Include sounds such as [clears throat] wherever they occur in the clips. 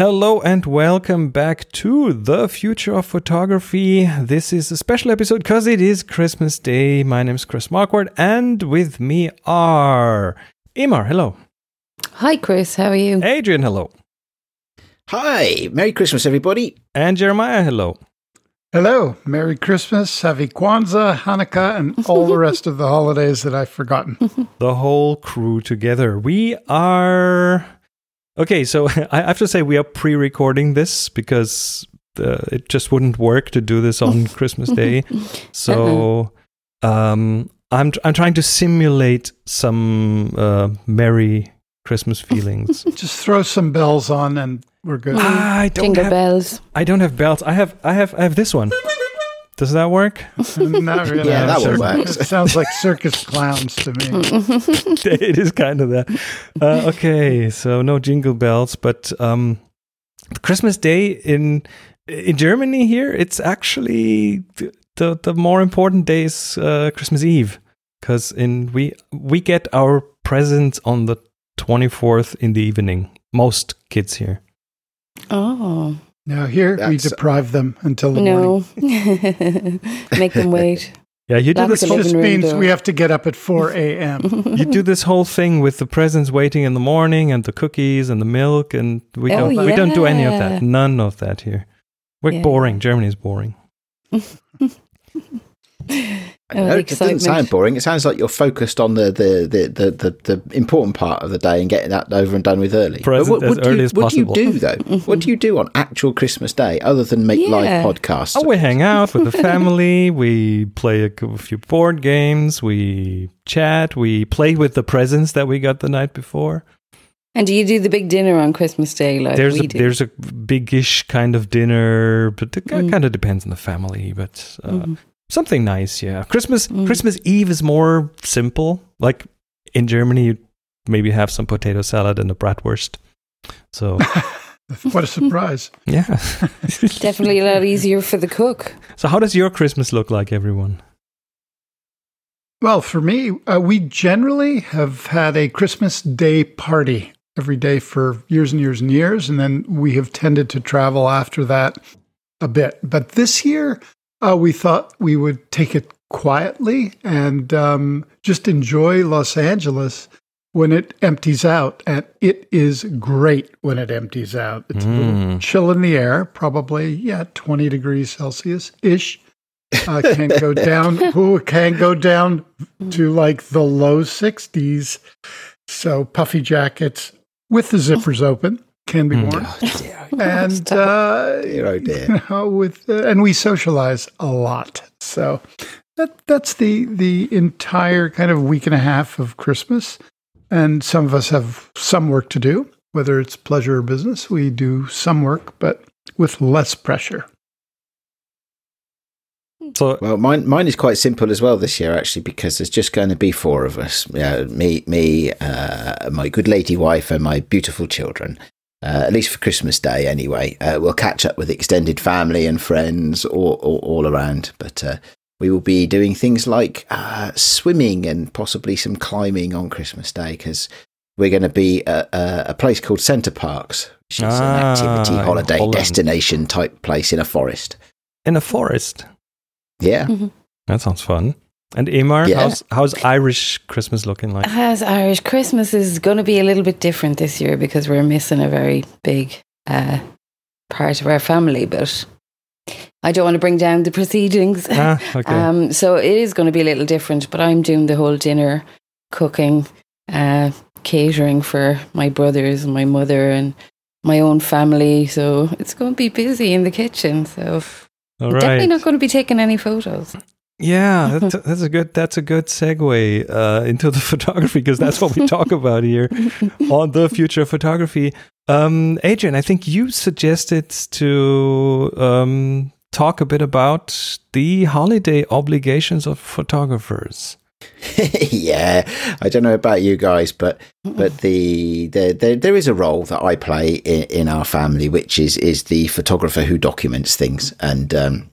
Hello and welcome back to the future of photography. This is a special episode because it is Christmas Day. My name is Chris Marquardt, and with me are Eimear. Hello. Hi, Chris. How are you? Adrian. Hello. Hi, Merry Christmas, everybody. And Jeremiah. Hello. Hello, Merry Christmas, Happy Kwanzaa, Hanukkah, and all the rest of the holidays that I've forgotten. [laughs] The whole crew together. We are. Okay, so [laughs] I have to say we are pre recording this because uh, it just wouldn't work to do this on [laughs] Christmas Day. [laughs] So um, I'm, I'm trying to simulate some uh, merry Christmas feelings. Just throw some bells on and we're good. I don't Jingle have, bells. I don't have belts. I have I have I have this one. Does that work? Not really. [laughs] Yeah, that one works. It sounds like circus clowns to me. [laughs] it is kind of that. Uh, okay, so no jingle bells, but um, Christmas Day in in Germany here, it's actually the the, the more important day is uh, Christmas Eve because in we we get our presents on the twenty fourth in the evening. Most kids here. Oh, Now, here we That's- deprive them until the morning. no. [laughs] Make them wait. Yeah, you do That's this a whole, This living room means door. we have to get up at 4 [laughs] a.m. you do this whole thing with the presents waiting in the morning and the cookies and the milk, and we Oh, don't we don't do any of that. None of that here. We're Yeah. boring. Germany's boring. [laughs] I Oh, know, it doesn't sound boring. It sounds like you're focused on the the, the, the, the, the important part of the day and getting that over and done with early. Present as do early you, as what do you do though? what do you do on actual Christmas Day other than make Yeah. live podcasts? Oh, we hang out with the family. we play a few board games. We chat. We play with the presents that we got the night before. And do you do the big dinner on Christmas Day like there's we a, do? there's a biggish kind of dinner, but it Mm. kind of depends on the family. But uh, Mhm. Something nice, yeah. Christmas Mm. Christmas Eve is more simple. Like in Germany, you maybe have some potato salad and a bratwurst. So [laughs] what a surprise. [laughs] yeah, [laughs] Definitely a lot easier for the cook. So how does your Christmas look like, everyone? Well, for me, uh, we generally have had a Christmas Day party every day for years and years and years. And then we have tended to travel after that a bit. But this year, uh, we thought we would take it quietly and um, just enjoy Los Angeles when it empties out. And it is great when it empties out. It's a little Mm. chill in the air, probably, yeah, 20 degrees Celsius ish. Uh, can go [laughs] down. Ooh, can go down to like the low 60s. So puffy jackets with the zippers open can be worn. Oh, dear, [laughs] And [laughs] uh, dear, oh dear. [laughs] you know, with uh, and we socialize a lot. So that that's the the entire kind of week and a half of Christmas. And some of us have some work to do, whether it's pleasure or business. We do some work, but with less pressure. So Well, mine mine is quite simple as well this year, actually, because there's just going to be four of us. Yeah, me, me, uh, my good lady wife, and my beautiful children. Uh, at least for Christmas Day, anyway. Uh, we'll catch up with extended family and friends all, all, all around. But uh, we will be doing things like uh, swimming and possibly some climbing on Christmas Day because we're going to be at a, a place called Center Parcs, which is Ah, an activity holiday Holland. destination type place in a forest. in a forest. Yeah. That sounds fun. And Eimear, Yeah. how's how's Irish Christmas looking like? As Irish Christmas is going to be a little bit different this year because we're missing a very big uh, part of our family, but I don't want to bring down the proceedings. ah, [laughs] okay. Um, so it is going to be a little different, but I'm doing the whole dinner, cooking, uh, catering for my brothers and my mother and my own family. So it's going to be busy in the kitchen. So All definitely not going to be taking any photos. Yeah, [laughs] that's, that's a good that's a good segue uh, into the [laughs] photography because that's what we talk about here [laughs] on the future of photography. Um, Adrian, I think you suggested to um, talk a bit about the holiday obligations of photographers. yeah, I don't know about you guys, but but the, the, the there is a role that I play in, in our family, which is is the photographer who documents things, and um,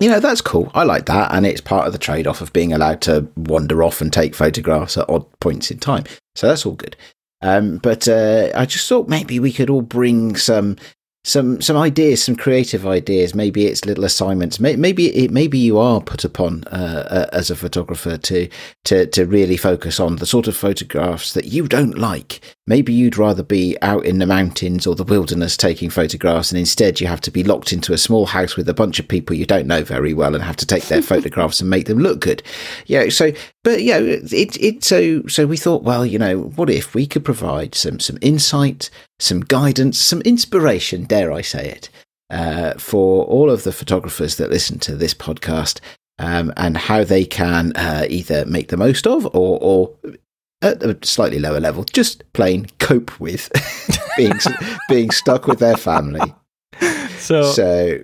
you know that's cool. I like that, and it's part of the trade off of being allowed to wander off and take photographs at odd points in time. So that's all good. Um, but uh, I just thought maybe we could all bring some some some ideas, some creative ideas. Maybe it's little assignments. Maybe it, maybe you are put upon uh, uh, as a photographer to to to really focus on the sort of photographs that you don't like. Maybe you'd rather be out in the mountains or the wilderness taking photographs, and instead you have to be locked into a small house with a bunch of people you don't know very well and have to take their [laughs] photographs and make them look good. Yeah. So, but yeah, it it so so we thought, well, you know, what if we could provide some some insight some guidance, some inspiration, dare I say it, uh, for all of the photographers that listen to this podcast um, and how they can uh, either make the most of or, or at a slightly lower level, just plain cope with [laughs] being being stuck with their family. [laughs] So, so,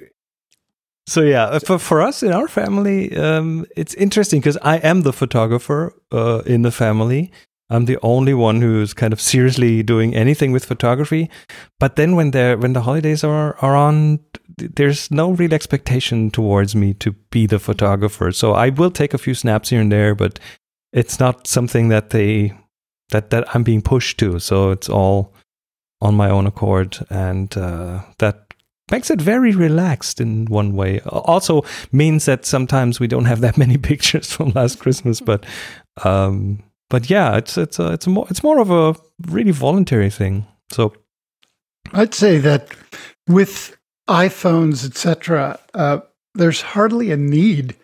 so yeah, for for us in our family, um, it's interesting because I am the photographer uh, in the family, I'm the only one who's kind of seriously doing anything with photography. But then when the when the holidays are are on, there's no real expectation towards me to be the photographer. So I will take a few snaps here and there, but it's not something that they that that I'm being pushed to. So it's all on my own accord, and uh, that makes it very relaxed in one way. Also means that sometimes we don't have that [laughs] many pictures from last Christmas, but um, but yeah, it's it's a, it's a more it's more of a really voluntary thing. So I'd say that with iPhones, etc., uh, there's hardly a need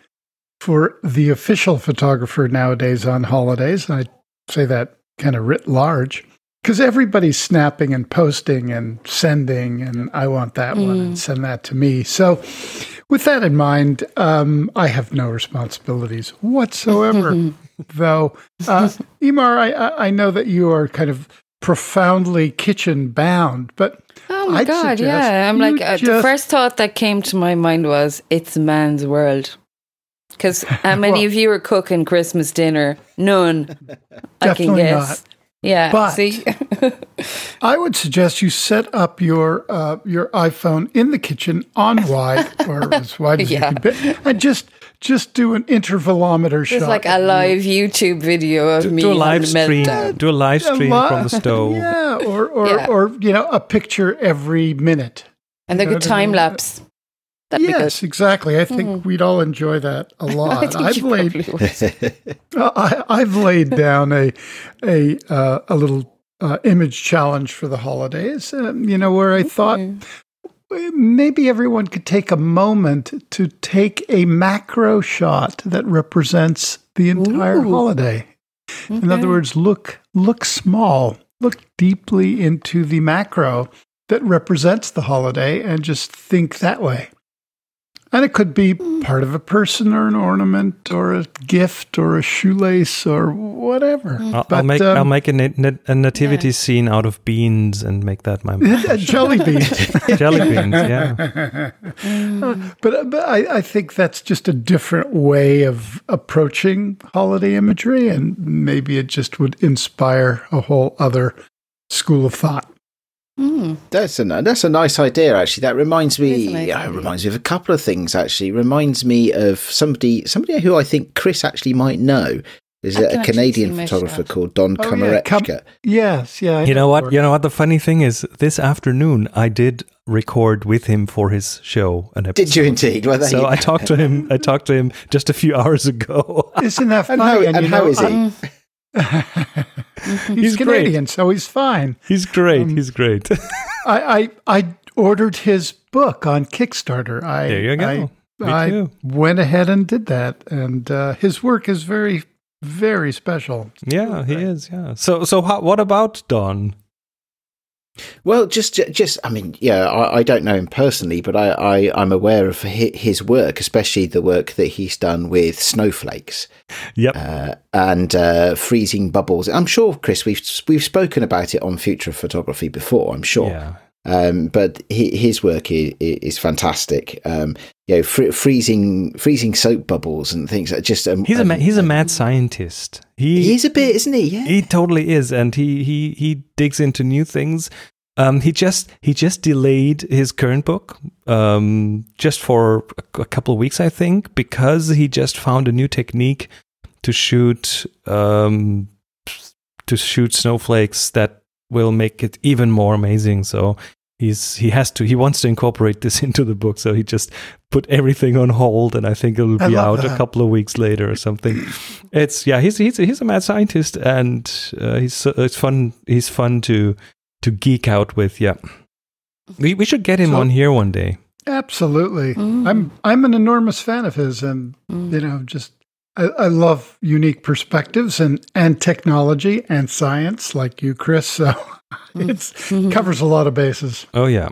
for the official photographer nowadays on holidays. I say that kind of writ large because everybody's snapping and posting and sending, and I want that mm. one and mm. send that to me. So, with that in mind, um, I have no responsibilities whatsoever [laughs] though. Uh, Eimear, I, I know that you are kind of profoundly kitchen bound, but oh my I'd god, yeah, I'm like uh, the first thought that came to my mind was it's man's world. Because how [laughs] many well, of you are cooking Christmas dinner? None. I can guess. Not. Yeah. But see, [laughs] I would suggest you set up your uh, your iPhone in the kitchen on wide [laughs] or as wide as yeah. you can be, and just just do an intervalometer shot. It's like a live YouTube video of do, me. Do a live stream. Do a live stream li- from the [laughs] stove. Yeah, or or, yeah. or you know a picture every minute. And they could time lapse. Yes, exactly. I think mm. we'd all enjoy that a [laughs] lot. I've laid, [laughs] I, have laid down a a uh, a little uh, image challenge for the holidays. Um, you know, where I thought maybe everyone could take a moment to take a macro shot that represents the entire Ooh. holiday. Okay. In other words, look look small, look deeply into the macro that represents the holiday and just think that way. And it could be part of a person or an ornament or a gift or a shoelace or whatever. I'll, but, I'll make um, I'll make a, nat- a nativity yeah. scene out of beans and make that my [laughs] jelly beans. [laughs] jelly beans, yeah. Uh, but but I, I think that's just a different way of approaching holiday imagery, and maybe it just would inspire a whole other school of thought. Mm. That's a that's a nice idea. Actually, that reminds me. Nice yeah, reminds me of a couple of things. Actually, reminds me of somebody somebody who I think Chris actually might know. Is a Canadian photographer called Don oh, Yeah. Com- yes, yeah. I you know what? You know what? The funny thing is, this afternoon I did record with him for his show. An episode. Did you indeed? Well, so you I talked to him. I talked to him just a few [laughs] hours ago. Isn't that funny? and how, and, and how know, is he? Um, he's, he's Canadian, great. so he's fine. He's great. Um, he's great. [laughs] I, I, I ordered his book on Kickstarter. I, there you go. I, I went ahead and did that, and uh, his work is very, very special. yeah, he is. Yeah. So, so how, what about Don? Well, just, just, I mean, yeah, I, I, don't know him personally, but I, I, am aware of his work, especially the work that he's done with snowflakes. Yep. Uh, and uh, freezing bubbles. I'm sure, Chris, we've we've spoken about it on Future of Photography before. I'm sure. Yeah. Um, but his work is, is fantastic. Um, you know, fr- freezing freezing soap bubbles and things. That just um, he's a ma- he's a mad scientist. He he's a bit, isn't he? Yeah, he totally is, and he he he digs into new things. Um, he just he just delayed his current book um, just for a couple of weeks, I think, because he just found a new technique to shoot um, to shoot snowflakes that will make it even more amazing. So he's he has to he wants to incorporate this [laughs] into the book. So he just put everything on hold, and I think it'll be love out a couple of weeks later or something. [clears throat] it's yeah, he's he's he's a mad scientist, and uh, he's uh, it's fun. He's fun to to geek out with. Yeah, we we should get him So- on here one day. Absolutely. Mm. I'm I'm an enormous fan of his and Mm. you know, just I, I love unique perspectives and, and technology and science like you, Chris. So [laughs] it Mhm. covers a lot of bases. Oh yeah,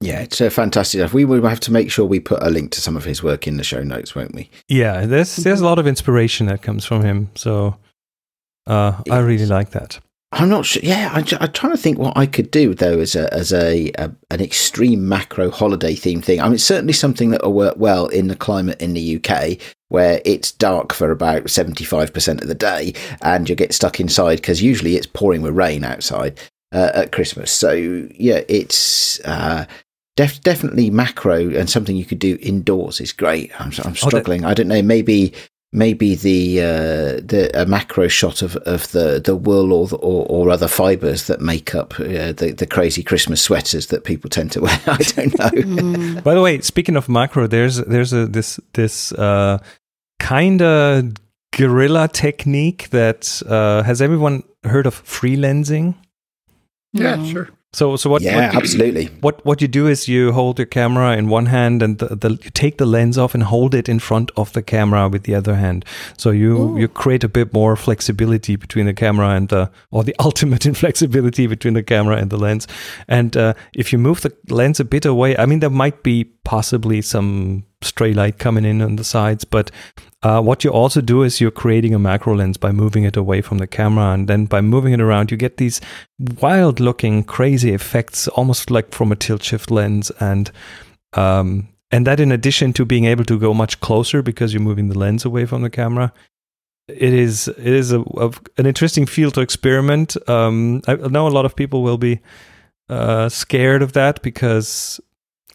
Yeah, it's uh, fantastic stuff. We will have to make sure we put a link to some of his work in the show notes, won't we? yeah. There's there's a lot of inspiration that comes from him. So uh, I really like that. I'm not sure. Yeah, I'm, I'm trying to think what I could do though as a as a, a an extreme macro holiday theme thing. I mean, it's certainly something that will work well in the climate in the UK where it's dark for about seventy five percent of the day, and you get stuck inside because usually it's pouring with rain outside uh, at Christmas. So yeah, it's. Uh, Def- definitely macro and something you could do indoors is great. I'm, I'm struggling. I don't know. Maybe maybe the uh, the a macro shot of, of the, the wool or, the, or or other fibers that make up uh, the the crazy Christmas sweaters that people tend to wear. [laughs] I don't know. Mm. By the way, speaking of macro, there's there's a this this uh, kind of guerrilla technique that uh, has everyone heard of freelensing? Yeah, No. sure. So so what yeah, what, you, absolutely. what what you do is you hold your camera in one hand and the, the, you take the lens off and hold it in front of the camera with the other hand. So you Ooh. you create a bit more flexibility between the camera and the or the [laughs] ultimate inflexibility between the camera and the lens. And uh, if you move the lens a bit away, I mean there might be possibly some stray light coming in on the sides, but uh, what you also do is you're creating a macro lens by moving it away from the camera, and then by moving it around, you get these wild looking, crazy effects, almost like from a tilt shift lens, and um, and that in addition to being able to go much closer because you're moving the lens away from the camera. It is it is a, a an interesting field to experiment. Um, I know a lot of people will be uh, scared of that because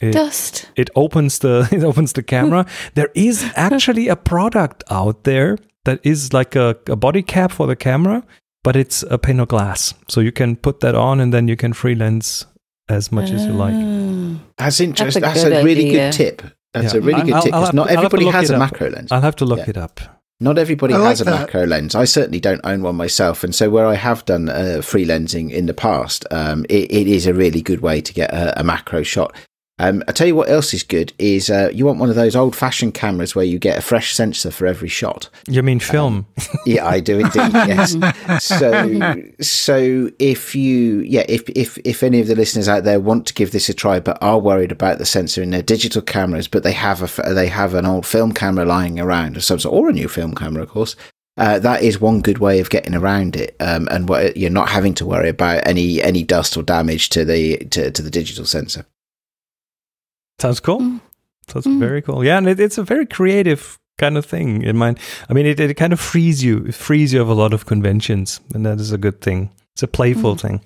it, Dust. it opens the [laughs] it opens the camera. [laughs] there is actually a product out there that is like a, a body cap for the camera, but it's a pane of glass. So you can put that on and then you can freelens as much as you like. Ah. That's interesting. That's That's a a, really idea. good tip. That's Yeah. a really good I'll- tip. I'll 'cause have not to- I'll have to everybody has it a up. macro lens. I'll have to look Yeah. it up. Not everybody I like has a that. macro lens. I certainly don't own one myself, and so where I have done uh, freelensing in the past, um, it, it is a really good way to get a, a macro shot. Um, I tell you what else is good is uh, you want one of those old-fashioned cameras where you get a fresh sensor for every shot. You mean film? [laughs] Yeah, I do indeed. yes. [laughs] So, so if you, yeah, if if if any of the listeners out there want to give this a try, but are worried about the sensor in their digital cameras, but they have a they have an old film camera lying around of some sort, or a new film camera, of course. Uh, that is one good way of getting around it, um, and what, you're not having to worry about any any dust or damage to the to, to the digital sensor. Sounds cool. Mm. Sounds Mm. very cool. Yeah, and it, it's a very creative kind of thing. In mind, I mean, it, it kind of frees you, it frees you of a lot of conventions, and that is a good thing. It's a playful Mm. thing.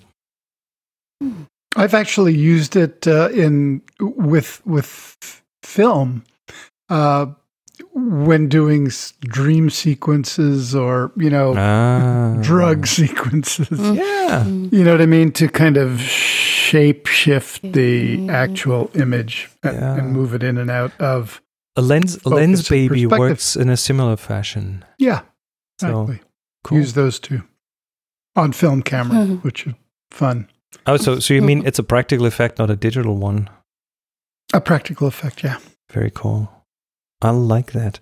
I've actually used it uh, in with with film uh, when doing s- dream sequences or you know Ah, drug [laughs] sequences. Mm. Yeah, Mm. You know what I mean? To kind of shape shift the Mm. actual image and, Yeah. and move it in and out of. a lens, a Focus Lensbaby works in a similar fashion. Yeah, So exactly. cool. Use those two on film camera, Mhm. which is fun. Oh, so so you mean it's a practical effect, not a digital one? A practical effect, yeah. Very cool. I like that.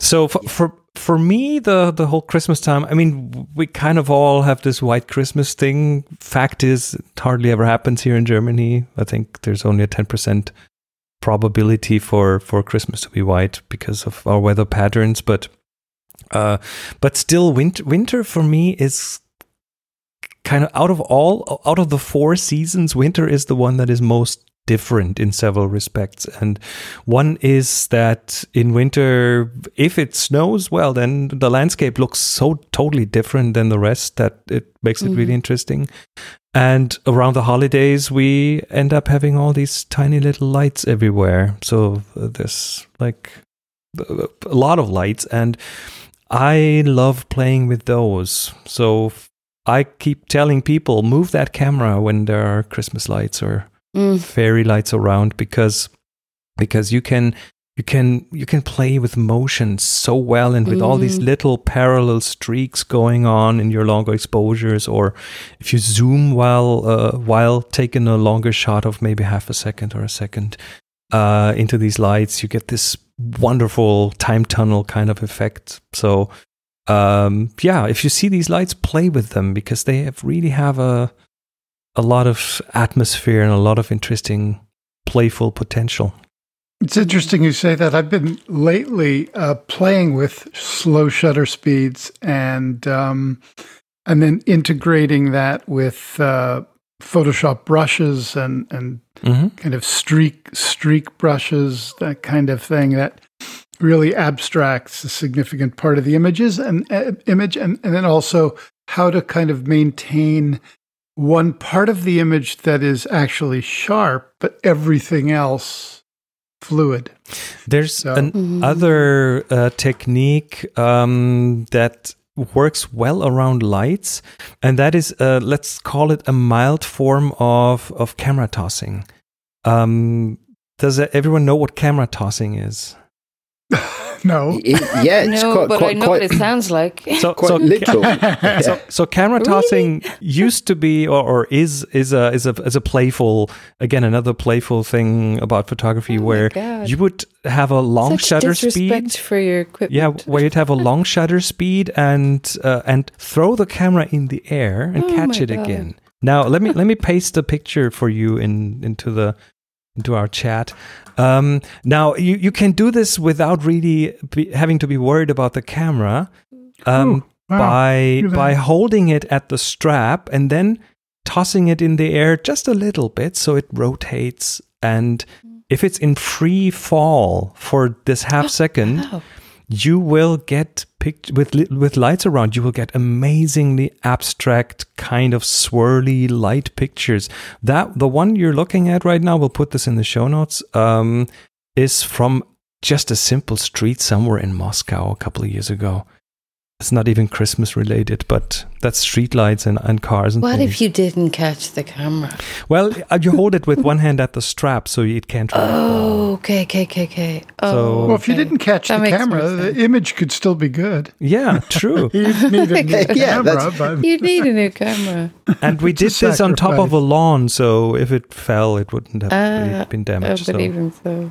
So for for for me, the the whole Christmas time. I mean, we kind of all have this white Christmas thing. Fact is, it hardly ever happens here in Germany. I think there's only a ten percent probability for for Christmas to be white because of our weather patterns. But uh, but still, winter winter for me is kind of out of all out of the four seasons winter is the one that is most different in several respects and one is that in winter if it snows well then the landscape looks so totally different than the rest that it makes it really Mhm. interesting and around the holidays we end up having all these tiny little lights everywhere so uh, there's like a lot of lights and I love playing with those. So I keep telling people move that camera when there are Christmas lights or Mm. fairy lights around because because you can you can you can play with motion so well and with all these Mhm. little parallel streaks going on in your longer exposures or if you zoom while uh, while taking a longer shot of maybe half a second or a second uh, into these lights you get this wonderful time tunnel kind of effect so um, yeah if you see these lights play with them because they have really have a a lot of atmosphere and a lot of interesting playful potential It's interesting you say that. I've been lately uh, playing with slow shutter speeds and um, and then integrating that with uh, Photoshop brushes and and mm-hmm. kind of streak streak brushes, that kind of thing that really abstracts a significant part of the images and uh, image, and, and then also how to kind of maintain one part of the image that is actually sharp, but everything else fluid. There's So- another uh, technique um, that works well around lights, and that is uh, let's call it a mild form of of camera tossing. Um, does everyone know what camera tossing is? No. I- yeah, it's no, quite, but quite, I know quite, what it sounds like. [laughs] So, quite so literal. [laughs] so, so camera Really? tossing used to be or, or is is a is a is a playful again another playful thing about photography Oh where you would have a long Such shutter speed for your equipment. yeah where you'd have a long shutter speed and uh, and throw the camera in the air and Oh catch it God. again now let me let me paste the picture for you in into the into our chat um, now you, you can do this without really be, having to be worried about the camera um, Ooh, wow. by Look by holding it at the strap and then tossing it in the air just a little bit so it rotates and if it's in free fall for this half [gasps] second Wow. You will get pict- with with lights around you will get amazingly abstract kind of swirly light pictures. That the one you're looking at right now we'll put this in the show notes um, is from just a simple street somewhere in Moscow a couple of years ago it's not even Christmas related, but that's streetlights and, and cars and What things. if you didn't catch the camera? well, uh, you hold it with one hand at the strap so it can't really Oh, fall. okay, okay, okay, okay. Oh, So- Well, if you okay. didn't catch That the camera, the image could still be good. Yeah, [laughs] true. You need a new Yeah, camera, that's- but you need a new camera. [laughs] and we did this on top of a lawn, so if it fell, it wouldn't have really Ah, been damaged. but so. even so.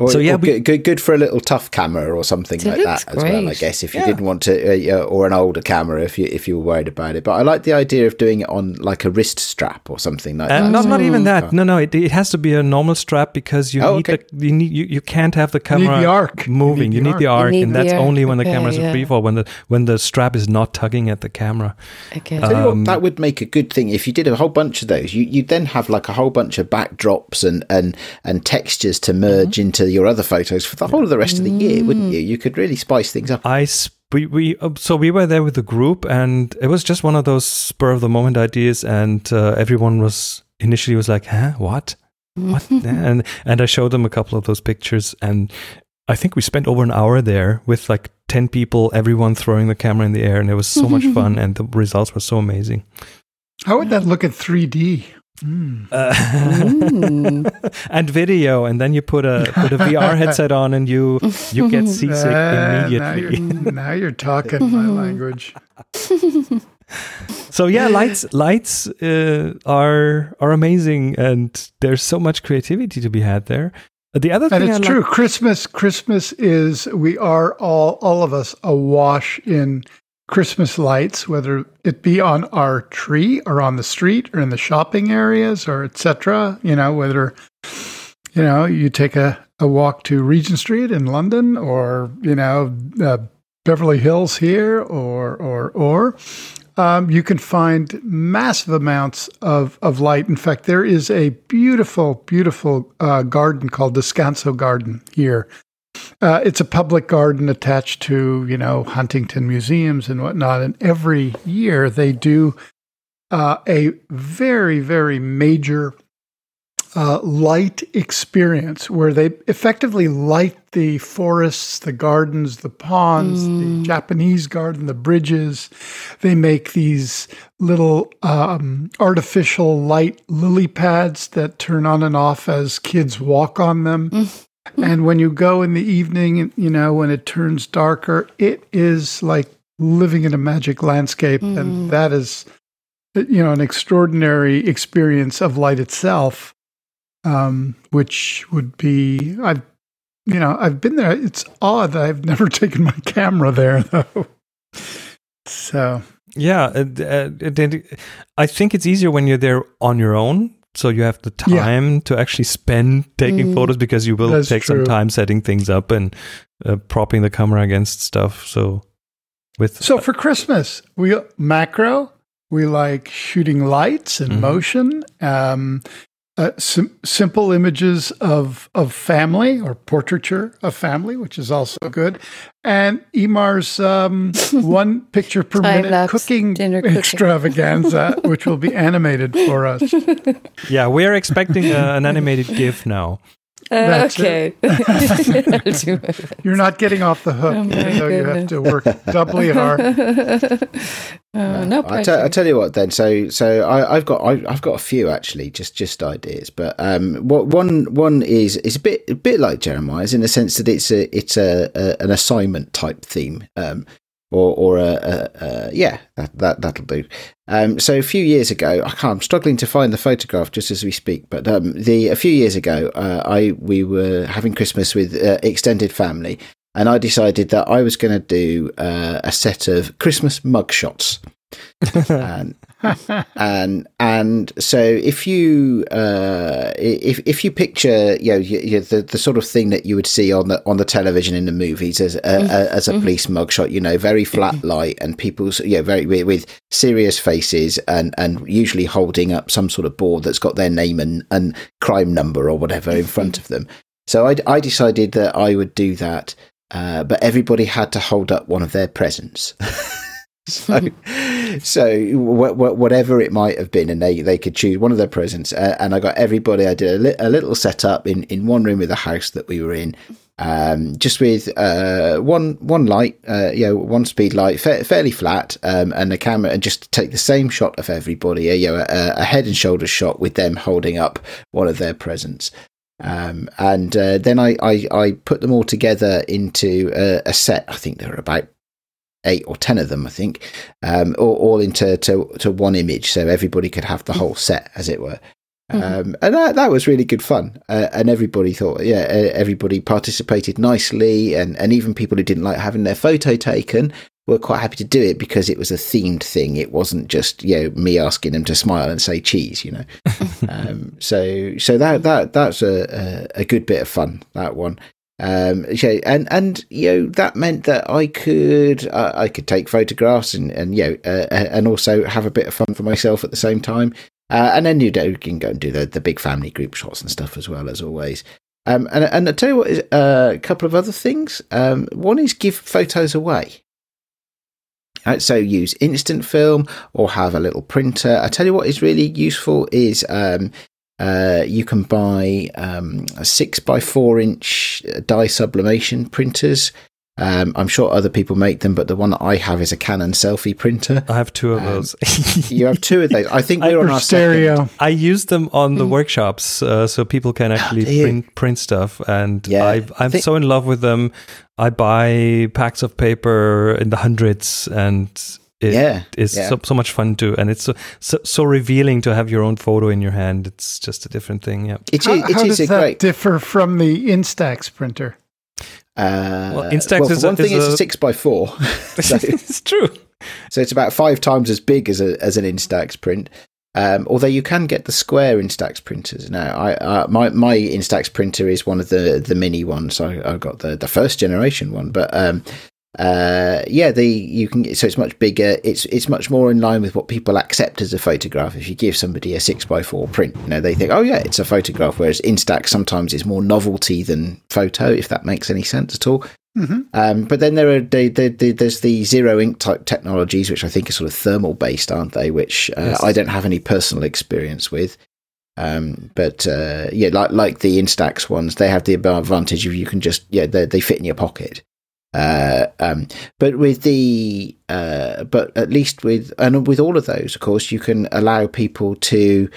Or, So, yeah, or we- good, good, good for a little tough camera or something like looks that as well. I guess if you Yeah. didn't want to, uh, or an older camera if you if you were worried about it. But I like the idea of doing it on like a wrist strap or something like Uh, that. not, not even Mm. that. No, no. It, it has to be a normal strap because you Oh, need okay. the you need you, you can't have the camera the arc. moving. You need, the arc, You need and that's arc. only when the Okay, is yeah. in free fall when the when the strap is not tugging at the camera. Okay. Um, what, that would make a good thing if you did a whole bunch of those. You you'd then have like a whole bunch of backdrops and and and textures to merge Mm-hmm. into your other photos for the whole of the rest of the year, wouldn't you? You could really spice things up. I sp- we, we uh, so we were there with the group, and it was just one of those spur of the moment ideas, and uh, everyone was initially was like, "Huh, what?" what [laughs] and and I showed them a couple of those pictures and I think we spent over an hour there with like 10 people everyone throwing the camera in the air and it was so much [laughs] fun and the results were so amazing How would that look at 3D? Mm. uh, Mm. [laughs] and video and then you put a put a VR [laughs] headset on and you you get [laughs] seasick now, immediately you're, now you're talking my language. so yeah lights lights uh, are are amazing and there's so much creativity to be had there the other And thing it's I true. like, Christmas, Christmas is we are all all of us awash in Christmas lights, whether it be on our tree or on the street or in the shopping areas or etc. You know, whether you know you take a, a walk to Regent Street in London or you know uh, Beverly Hills here or or or um, you can find massive amounts of, of light. In fact, there is a beautiful, beautiful uh, garden called Descanso Garden here. Uh, it's a public garden attached to, you know, Huntington museums and whatnot. And every year they do uh, a very, very major uh, light experience where they effectively light the forests, the gardens, the ponds, the Japanese garden, the bridges. They make these little um, artificial light lily pads that turn on and off as kids walk on them. And when you go in the evening, you know, when it turns darker, it is like living in a magic landscape. And that is, you know, an extraordinary experience of light itself, um, which would be, I've, you know, I've been there. It's odd. That I've [laughs] never taken my camera there, though. So, Yeah, uh, uh, then I think it's easier when you're there on your own. So you have the Yeah. time to actually spend taking Mm. photos because you will take true. some time setting things up and uh, propping the camera against stuff. So with so for Christmas, we macro, we like shooting lights and Mhm. motion. Um, uh, sim- simple images of of family or portraiture of family, which is also good, and Eimear's um, [laughs] one picture per minute Time-lapse cooking dinner cooking. extravaganza, [laughs] which will be animated for us. [laughs] yeah, we are expecting uh, an animated GIF now. Uh, That's okay. It. [laughs] [laughs] You're not getting off the hook, Oh my even though you have to work doubly [laughs] hard. oh, no I pressure. tell, tell you what then. So so I, I've got I, I've got a few actually, just just ideas. But um, what one one is is a bit a bit like Jeremiah's in the sense that it's a it's a, a an assignment type theme. Um, or, or a, a, a yeah, that, that that'll do. Um, so a few years ago, I I'm struggling to find the photograph just as we speak. But um, the a few years ago, uh, I we were having Christmas with uh, extended family, and I decided that I was going to do uh, a set of Christmas mugshots. And and and so if you uh, if if you picture you know you, you, the the sort of thing that you would see on the on the television in the movies as a, a, as a police mugshot, you know, very flat light and people's yeah very with, with serious faces and and usually holding up some sort of board that's got their name and and crime number or whatever in front of them. So I I decided that I would do that. Uh, but everybody had to hold up one of their presents. [laughs] [laughs] so, so wh- wh- whatever it might have been, and they, they could choose one of their presents. Uh, and I got everybody. I did a, li- a little setup in, in one room of the house that we were in, um, just with uh, one one light, uh, you know, one speed light, fa- fairly flat, um, and a camera, and just take the same shot of everybody, you know, a, a head and shoulders shot with them holding up one of their presents. Um, and uh, then I, I, I put them all together into a, a set. I think there were about eight or ten of them, I think, um, all, all into to, to one image, so everybody could have the whole set, as it were. Um, and that, that was really good fun. Uh, and everybody thought, yeah, everybody participated nicely, and, and even people who didn't like having their photo taken were quite happy to do it because it was a themed thing. It wasn't just you know me asking them to smile and say cheese, you know. [laughs] um, so so that that that's a, a a good bit of fun. That one. Um, and and you know that meant that I could uh, I could take photographs and and you know uh, and also have a bit of fun for myself at the same time. Uh, and then you know you can go and do the the big family group shots and stuff as well as always. Um, and and I tell you what, is, uh, a couple of other things. Um, one is give photos away. Uh, so use instant film or have a little printer. I tell you what is really useful is um, uh, you can buy um, six by four inch dye sublimation printers. Um, I'm sure other people make them, but the one that I have is a Canon Selphy printer. I have two of Um, those. You have two of those. I think [laughs] we're on our stereo. second. I use them on the workshops uh, so people can actually do you? print print stuff, and Yeah, I, I'm thi- so in love with them. I buy packs of paper in the hundreds, and it Yeah, is yeah. so, so much fun too. And it's so, so so revealing to have your own photo in your hand. It's just a different thing. Yeah. It is, How, it how is does a that great. differ from the Instax printer? Uh, Well, Instax well, for is a- one thing, is it's a a- six by four, [laughs] [laughs] so, it's true. so it's about five times as big as a, as an Instax print. Um, although you can get the square Instax printers now. I uh, my my Instax printer is one of the the mini ones. I I got the the first generation one, but um, uh, yeah, the you can so it's much bigger. It's it's much more in line with what people accept as a photograph. If you give somebody a six by four print, you know they think, oh yeah, it's a photograph. Whereas Instax sometimes is more novelty than photo, if that makes any sense at all. hmm Um, but then there are they, they, they, there's the zero ink type technologies, which I think are sort of thermal based, aren't they? Which uh, Yes. I don't have any personal experience with. Um, but uh, yeah, like like the Instax ones, they have the advantage of you can just yeah they they fit in your pocket. Uh, um, but with the uh, but at least with and with all of those, of course, you can allow people to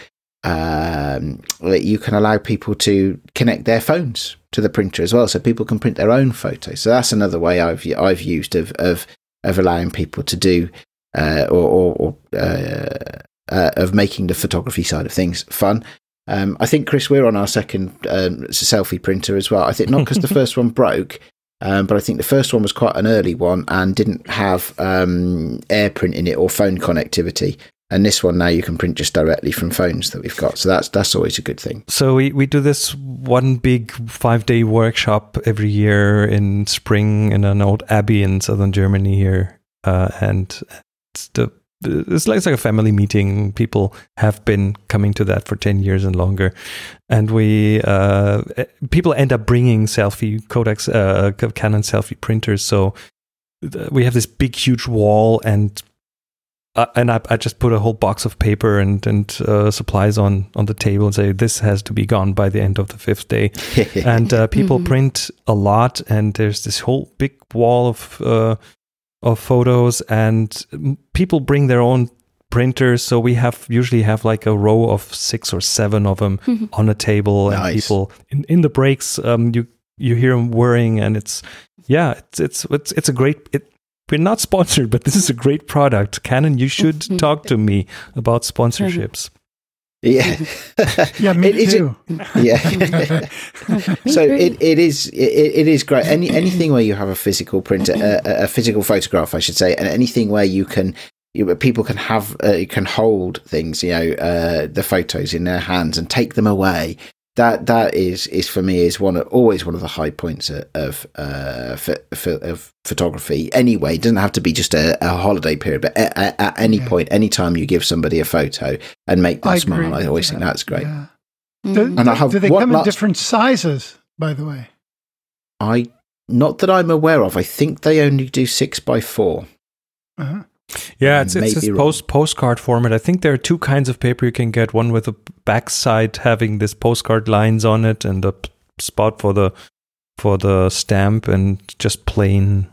um, you can allow people to connect their phones to the printer as well, so people can print their own photos. So that's another way I've I've used of of, of allowing people to do uh, or, or, or uh, uh, of making the photography side of things fun. Um, I think Chris, we're on our second um, Selphy printer as well. I think not because the [laughs] first one broke, um, but I think the first one was quite an early one and didn't have um, AirPrint in it or phone connectivity. And this one now you can print just directly from phones that we've got. So that's that's always a good thing. So we, we do this one big five day workshop every year in spring in an old abbey in southern Germany here, uh, and it's the it's like, it's like a family meeting. People have been coming to that for 10 years and longer. And we, uh, people end up bringing Selphy Kodaks, uh, Canon Selphy printers. So we have this big, huge wall and uh, and I, I, just put a whole box of paper and and uh, supplies on on the table and say this has to be gone by the end of the fifth day. [laughs] and uh, people mm-hmm. print a lot, and there's this whole big wall of uh, of photos and people bring their own printers so we have usually have like a row of six or seven of them mm-hmm. on a table nice. and people in, in the breaks um, you you hear them whirring and it's yeah it's it's it's, it's a great it, we're not sponsored but this is a great product canon you should mm-hmm. talk to me about sponsorships yeah, [laughs] yeah, me it, too. [laughs] yeah. [laughs] so it, it is it, it is great. Any anything where you have a physical printer, a, a physical photograph, I should say, and anything where you can you, people can have uh, can hold things, you know, uh, the photos in their hands and take them away that that is is for me is one of, always one of the high points of of, uh, of photography. Anyway, it doesn't have to be just a, a holiday period, but at, at, at any yeah. point, any time you give somebody a photo and make them I smile, I always think that's great. Yeah. Do, and I have, do they come in different sizes? By the way, I not that I'm aware of. I think they only do six by 4 uh-huh. Yeah, it's, it's this post postcard format. I think there are two kinds of paper you can get. One with the backside having this postcard lines on it, and a spot for the for the stamp, and just plain,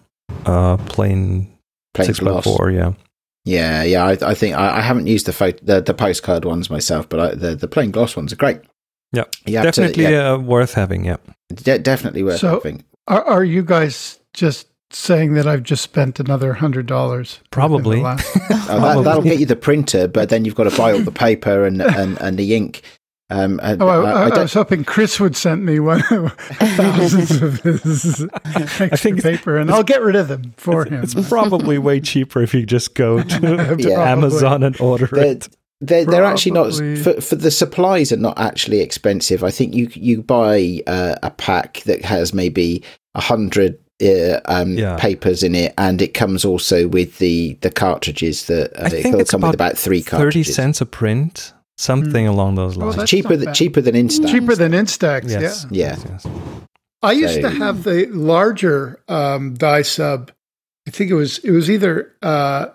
uh, plain, plain six by four. Yeah, yeah, yeah. I, I think I, I, haven't used the, photo, the the postcard ones myself, but I, the the plain gloss ones are great. Yeah, definitely to, yeah. Uh, worth having. Yeah, De- definitely worth so having. Are, are you guys just saying that I've just spent another hundred dollars. Probably. Last- [laughs] oh, that, will get you the printer, but then you've got to buy all the paper and and, and the ink. Um, oh, I, I, I, was hoping Chris would send me one thousands of his [laughs] extra think paper, and I'll get rid of them for it's, him. It's probably way cheaper if you just go [laughs] to, yeah. Amazon and order they're, it. They're, they're actually not for, for the supplies are not actually expensive. I think you you buy uh, a pack that has maybe a hundred uh, um, yeah. papers in it, and it comes also with the the cartridges that uh, I think it's come about with about three cartridges. Thirty cents a print, something mm. along those lines. Oh, cheaper than cheaper than Instax. Cheaper than Instax. Yes. Yeah. Yeah. Yes, I used so, to have the larger um, Dye-Sub. I think it was it was either uh,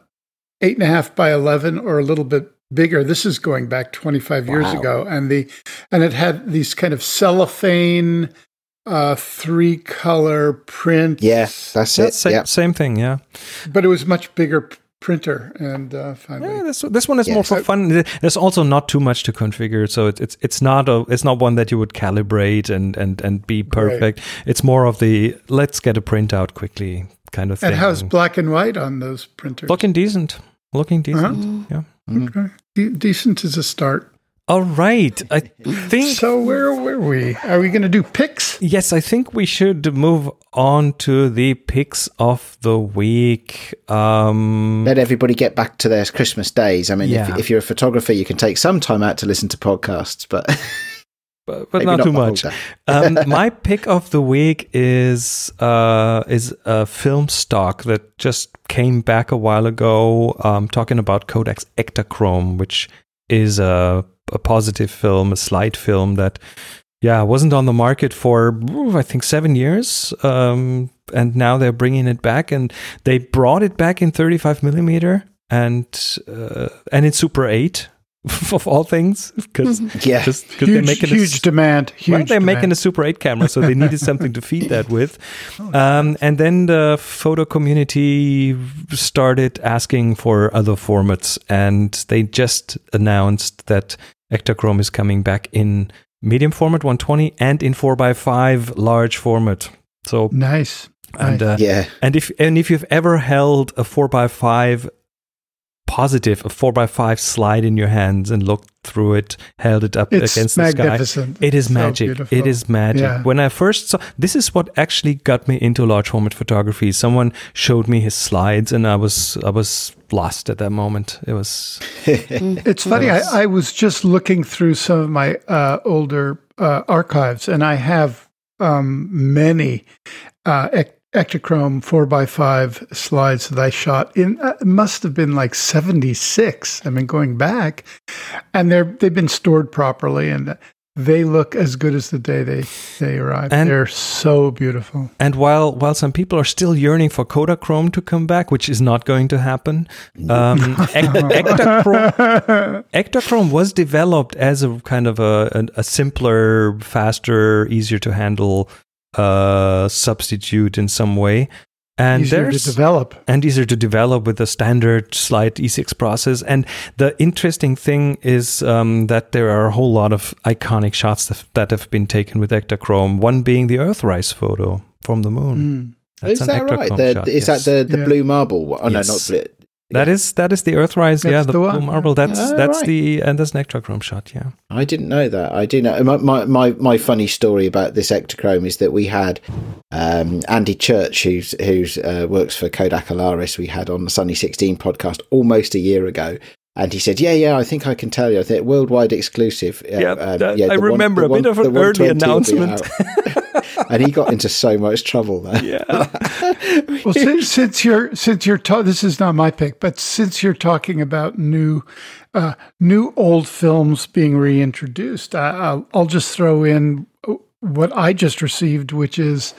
eight and a half by eleven or a little bit bigger. This is going back 25 years ago, and the and it had these kind of cellophane uh, three color print. Yes, that's it. Same, yep. same thing, yeah. But it was much bigger p- printer, and uh, finally, yeah, this this one is yeah. more for fun. There's also not too much to configure, so it, it's it's not a it's not one that you would calibrate and and and be perfect. Right. It's more of the let's get a print out quickly kind of thing. And how's black and white on those printers? Looking decent. Looking decent. Uh-huh. Yeah. Okay. De- decent is a start. All right. I think. So, where were we? Are we going to do picks? Yes, I think we should move on to the picks of the week. Um, Let everybody get back to their Christmas days. I mean, yeah. if, if, you're a photographer, you can take some time out to listen to podcasts, but. [laughs] but, but not, not, too much. um, [laughs] my pick of the week is uh, is a film stock that just came back a while ago, um, talking about Kodak's Ektachrome, which is a a positive film, a slide film that, yeah, wasn't on the market for I think seven years, um, and now they're bringing it back, and they brought it back in 35 millimeter and uh, and in Super 8, [laughs] of all things, because [laughs] Yeah. just because they're Huge, making huge a, demand. Huge well, they're making a. Super 8 camera, so they needed something to feed that with. [laughs] Um, and then the photo community started asking for other formats, and they just announced that Ektachrome is coming back in medium format 120 and in 4x5 large format. So nice. and nice. uh, Yeah. and if and if you've ever held a four x five positive, a four x five slide in your hands and looked through it, held it up it's against the sky, magnificent. it is So magic. beautiful. It is magic. Yeah. When I first saw this is what actually got me into large format photography. Someone showed me his slides and I was I was lost at that moment. It was [laughs] It's funny. Yes. I, I was just looking through some of my uh, older uh, archives, and I have um, many uh, ec- Ektachrome four x five slides that I shot in. Uh, must have been like seventy six. I mean, going back, and they're they've been stored properly, and they look as good as the day they they arrived. And- they're so beautiful. and while while some people are still yearning for Kodachrome to come back, which is not going to happen, um, [laughs] Ektachrome Ektachrome was developed as a kind of a, a, a simpler, faster, easier to handle uh, substitute in some way. And Easier there's to develop. and easier to develop with the standard slide E6 process. And the interesting thing is um, that there are a whole lot of iconic shots that, that have been taken with Ektachrome. One being the Earthrise photo from the moon. Mm. is an that right? The, shot, is yes. that the, the Yeah. blue marble? one? Oh, Yes. no, not blue. That is that is the Earthrise, yeah, the, the blue one. marble. That's Oh, that's right. the and that's an Ektachrome shot, yeah. I didn't know that. I do know. My, my, my, my funny story about this Ektachrome is that we had um, Andy Church, who's who's uh, works for Kodak Alaris, we had on the Sunny 16 podcast almost a year ago. And he said, "Yeah, yeah, I think I can tell you. I think worldwide exclusive. Uh, Yeah, um, yeah, I the one- remember a bit one- of an early 120 will be announcement. [laughs] out." and he got into so much trouble there. Yeah. [laughs] Well, since, since you're since you're ta- this is not my pick, but since you're talking about new uh, new old films being reintroduced, I, I'll, I'll just throw in what I just received, which is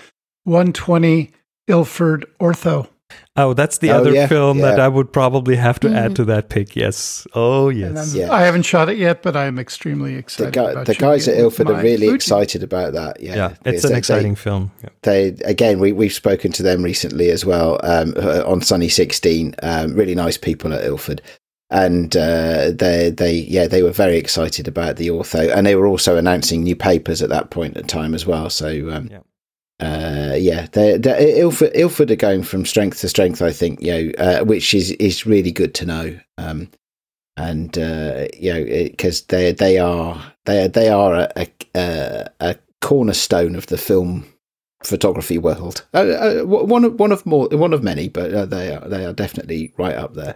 120 Ilford Ortho. Oh, that's the Oh, other yeah, film that. I would probably have to add to that pick. Yes. Oh, yes. I'm, Yeah. I haven't shot it yet, but I'm extremely The, excited. guy, about the guys at Ilford are really Fuji. excited about that. Yeah, Yeah, it's They- an they- exciting film. Yeah. they again we, we've spoken to them recently as well um, uh, on sunny 16 um, really nice people at ilford and uh, they they yeah they were very excited about the ortho and they were also announcing new papers at that point in time as well so um, Yeah. Uh, yeah they, they, ilford, ilford are going from strength to strength i think you know uh, which is is really good to know um, and uh, you know because they they are they are they are a, a, a, cornerstone of the film photography world. Uh, uh, one of one of more one of many, but uh, they are they are definitely right up there.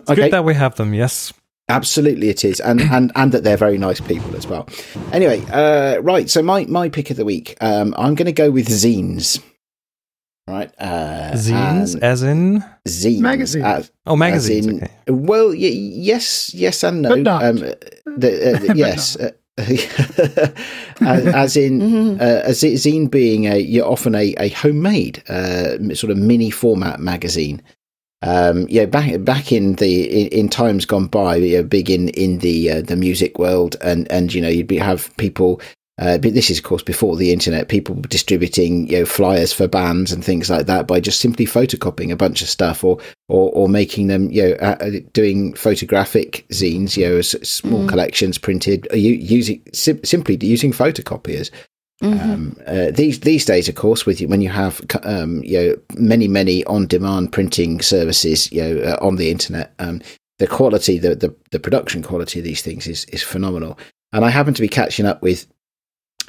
It's good that we have them. Yes. Absolutely, it is, and and and that they're very nice people as well. Anyway, uh, right. So my my pick of the week, um, I'm going to go with zines. Right, uh, Zines, as in zines, Magazines. as- oh magazines. in- okay. Well, y- yes, yes, and no. But not. Um, the, uh, [laughs] But yes, uh, [laughs] as, as in [laughs] Mhm. uh, a z- zine being a you're often a, a homemade uh, sort of mini format magazine. Um, yeah, back back in the in, in times gone by, you know, big in in the uh, the music world, and and you know you'd be, have people. Uh, but this is, of course, before the internet. People distributing, you know, flyers for bands and things like that by just simply photocopying a bunch of stuff, or or, or making them, you know, uh, uh, doing photographic zines, you know, small Mm. collections printed, uh, using sim- simply using photocopiers. Mhm. Um, uh, these these days, of course, with when you have um, you know many many on demand printing services, you know, uh, on the internet, um, the quality, the, the the production quality of these things is is phenomenal. And I happen to be catching up with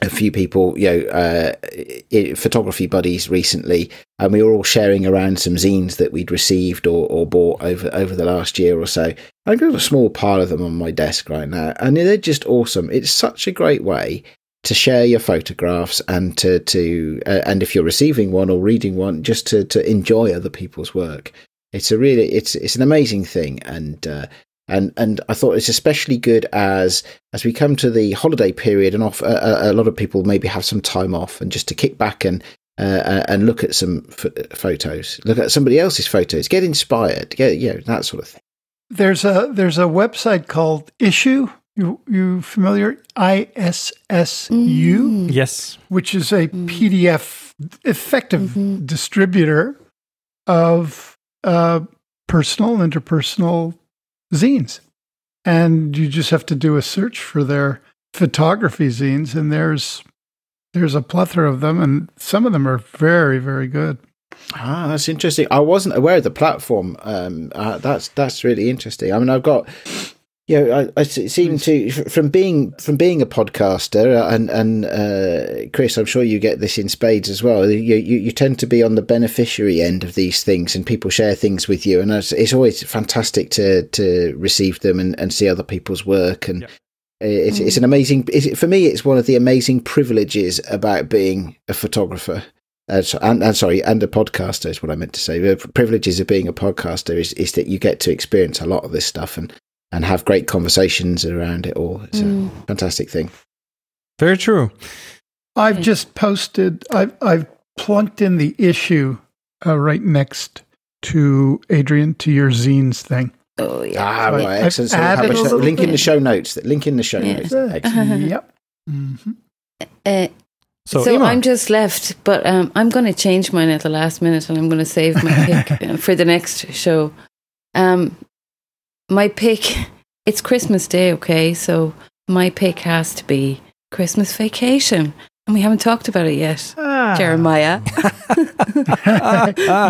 a few people, you know, uh, photography buddies recently, and we were all sharing around some zines that we'd received or, or bought over over the last year or so. I've got a small pile of them on my desk right now, and they're just awesome. It's such a great way to share your photographs and to to uh, and if you're receiving one or reading one, just to to enjoy other people's work. It's a really it's it's an amazing thing, and uh, and and I thought it's especially good as as we come to the holiday period, and off a, a lot of people maybe have some time off, and just to kick back and. Uh, and look at some f- photos, look at somebody else's photos, get inspired, get you know that sort of thing. there's a there's a website called Issuu. You you familiar? I S S U, Mm. Yes. which is a PDF effective Mhm. distributor of uh, personal interpersonal zines, and you just have to do a search for their photography zines, and there's there's a plethora of them, and some of them are very very good. Ah, that's interesting. I wasn't aware of the platform. Um, uh, that's that's really interesting. I mean, I've got, you know, I, I s- seem to from being from being a podcaster, uh, and and uh, Chris, I'm sure you get this in spades as well. You, you you tend to be on the beneficiary end of these things, and people share things with you, and it's, it's always fantastic to to receive them and, and see other people's work and. Yep. It's, it's an amazing. It's, for me, it's one of the amazing privileges about being a photographer uh, and, and sorry, and a podcaster is what I meant to say. The privileges of being a podcaster is, is that you get to experience a lot of this stuff and, and have great conversations around it all. It's Mm. a fantastic thing. Very true. I've Okay. just posted. I've I've plunked in the Issuu uh, right next to Adrian to your zines thing. Oh yeah. Ah, Right. right, I've excellent. So added much a that- little link in the show notes. Link in the show Yeah. notes. Excellent. [laughs] yep. hmm Uh, So, so I'm just left, but um, I'm going to change mine at the last minute, and I'm going to save my pick [laughs] uh, for the next show. Um, my pick, [laughs] it's Christmas Day, okay? So my pick has to be Christmas Vacation, and we haven't talked about it yet, Ah. Jeremiah.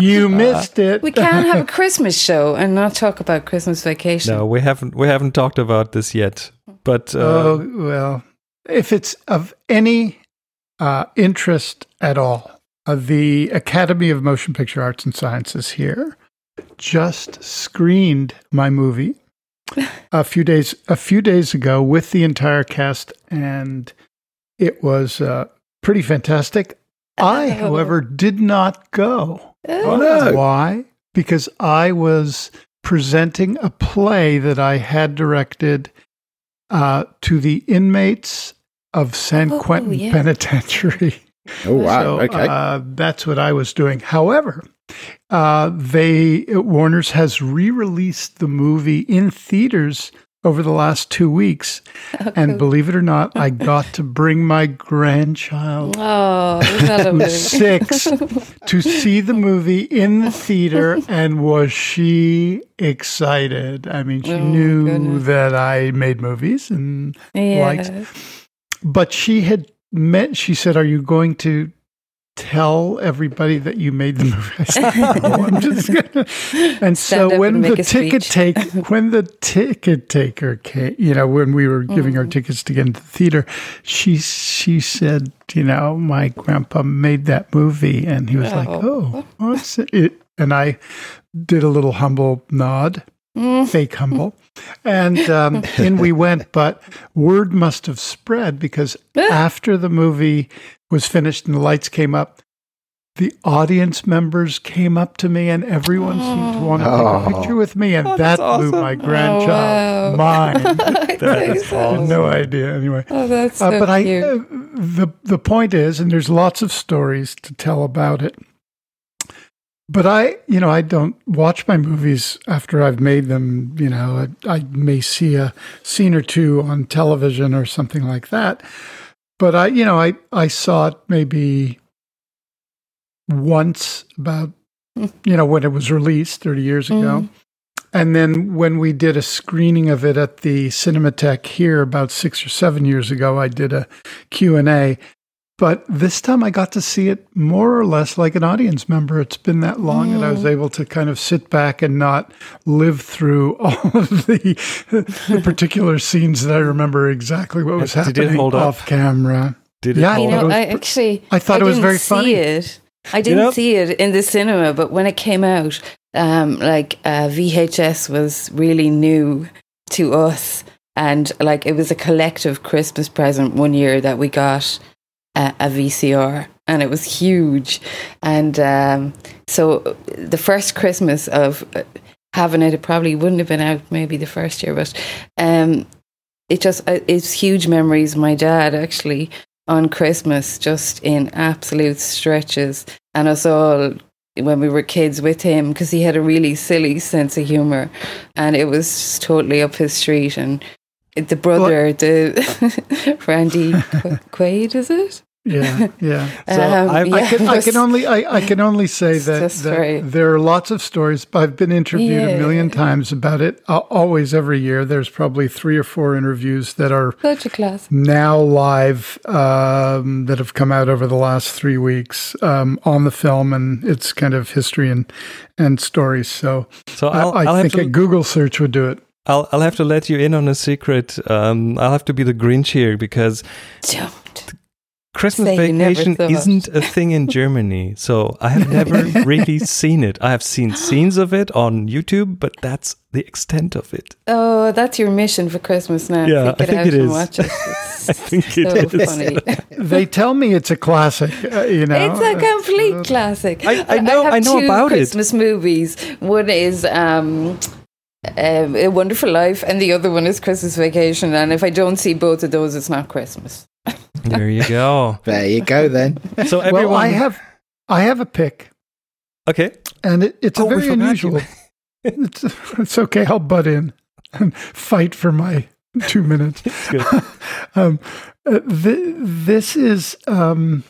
[laughs] you missed it. we can't have a Christmas show and not talk about Christmas Vacation. no, we haven't we haven't talked about this yet. But uh, oh well, if it's of any uh, interest at all, uh, the Academy of Motion Picture Arts and Sciences here just screened my movie [laughs] a few days a few days ago with the entire cast, and it was uh, pretty fantastic. I, Oh. however, did not go. Oh, no. Why? Because I was presenting a play that I had directed uh, to the inmates of San Oh, Quentin yeah. Penitentiary. Oh, wow. So, okay. uh, that's what I was doing. However, uh, they Warner's has re-released the movie in theaters over the last two weeks, [laughs] and believe it or not, I [laughs] got to bring my grandchild Oh, isn't that lovely? who's six [laughs] to see the movie in the theater and was she excited i mean she Oh, knew goodness. that i made movies and Yeah. liked- but she had met she said are you going to tell everybody that you made the movie [laughs] no, I'm just gonna. [laughs] and so when and the ticket take [laughs] when the ticket taker came you know when we were giving our Mm. tickets to get into the theater she she said you know my grandpa made that movie and he was like Oh. oh what's it and i did a little humble nod Mm. fake humble and um, in we went but word must have spread because after the movie was finished and the lights came up the audience members came up to me and everyone seemed to want to take Oh. a picture with me and Oh, that that's blew awesome. my grandchild Oh, wow. mind [laughs] That is I had no idea anyway Oh, that's uh, so but I, uh, the the point is, and there's lots of stories to tell about it. But I, you know, I don't watch my movies after I've made them. You know, I, I may see a scene or two on television or something like that. But I, you know, I I saw it maybe once about, you know, when it was released 30 years ago. Mm. And then when we did a screening of it at the Cinematheque here about six or seven years ago, I did a Q&A. But this time I got to see it more or less like an audience member. It's been that long that I was able to kind of sit back and not live through [laughs] all of the, the particular scenes that I remember exactly what was Did it happening hold up? off camera. did it Yeah, hold You know, was I actually I thought it was didn't very see funny. It. I didn't know- see it in the cinema, but when it came out, um, like uh, VHS was really new to us, and like it was a collective Christmas present one year that we got a, a VCR, and it was huge. And um, so the first Christmas of uh, having it, it probably wouldn't have been out maybe the first year, but um, it just uh, it's huge memories. My dad actually on Christmas, just in absolute stretches, and us all when we were kids with him because he had a really silly sense of humor, and it was totally up his street. And the brother, the [laughs] Randy Qu- Quaid, is it? Yeah, yeah. [laughs] So Um, I- I yeah, I can, I can [laughs] only I, I can only say that, that very- there are lots of stories. I've been interviewed a million Yeah. times about it. Uh, always, every year, there's probably three or four interviews that are such a class. now live um, that have come out over the last three weeks um, on the film, and it's kind of history and and stories. So So I, I'll, I I'll think to a Google search would do it. I'll, I'll have to let you in on a secret. Um, I'll have to be the Grinch here because Don't. Christmas Say vacation isn't a thing in [laughs] Germany. So I have never really seen it. I have seen scenes of it on YouTube, but that's the extent of it. Oh, that's your mission for Christmas now. Yeah, I think out it. Watch it. [laughs] It's I think it so is. funny. [laughs] They tell me it's a classic. Uh, you know, It's a complete classic. I- I know- have I know two about it. Christmas movies. One is um, um, A Wonderful Life, and the other one is Christmas Vacation. And if I don't see both of those, it's not Christmas. There you go. [laughs] There you go then. So everyone, well, I have I have a pick, okay. and it, it's Oh, a very unusual. [laughs] it's it's okay. I'll butt in and fight for my two minutes. [laughs] Good. um, uh, th- this is um,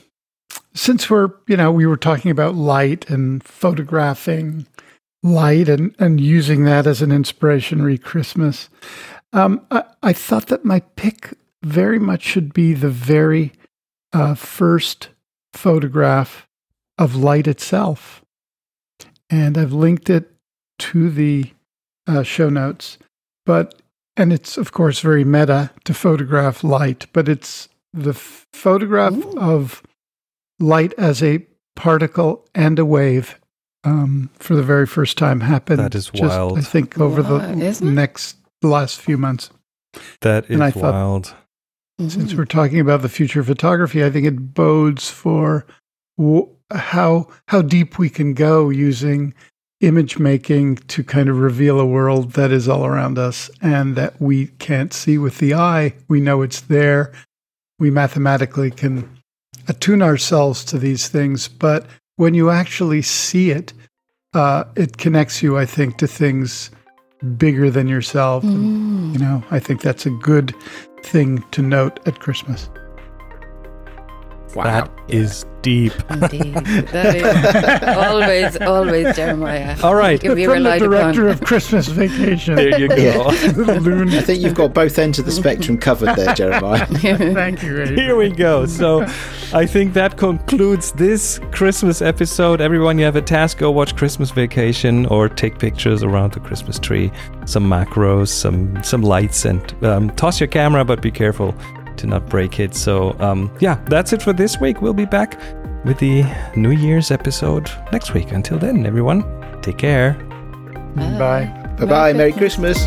since we're you know we were talking about light and photographing light and and using that as an inspiration re Christmas. Um, I, I thought that my pick very much should be the very uh, first photograph of light itself, and I've linked it to the uh, show notes. But and it's of course very meta to photograph light, but it's the f- photograph Ooh. of light as a particle and a wave um, for the very first time happened. That is just, wild. I think over Wow, the isn't next the last few months. That is And I thought- wild. Since we're talking about the future of photography, I think it bodes for w- how how deep we can go using image making to kind of reveal a world that is all around us and that we can't see with the eye. We know it's there. We mathematically can attune ourselves to these things, but when you actually see it, uh, it connects you, I think, to things bigger than yourself. And, Mm. you know, I think that's a good thing to note at Christmas. Wow. That is deep. Indeed. That is [laughs] always, always Jeremiah. All right. Can be From the director upon. of Christmas Vacation. There you go. [laughs] Yeah. I think you've got both ends of the spectrum covered there, Jeremiah. [laughs] Thank you, Ray. Here we go. So I think that concludes this Christmas episode. Everyone, you have a task. Go watch Christmas Vacation or take pictures around the Christmas tree. Some macros, some some lights, and um, toss your camera, but be careful to not break it. So um, yeah, that's it for this week. We'll be back with the New Year's episode next week. Until then, everyone, take care. Bye. Bye bye. Merry Christmas.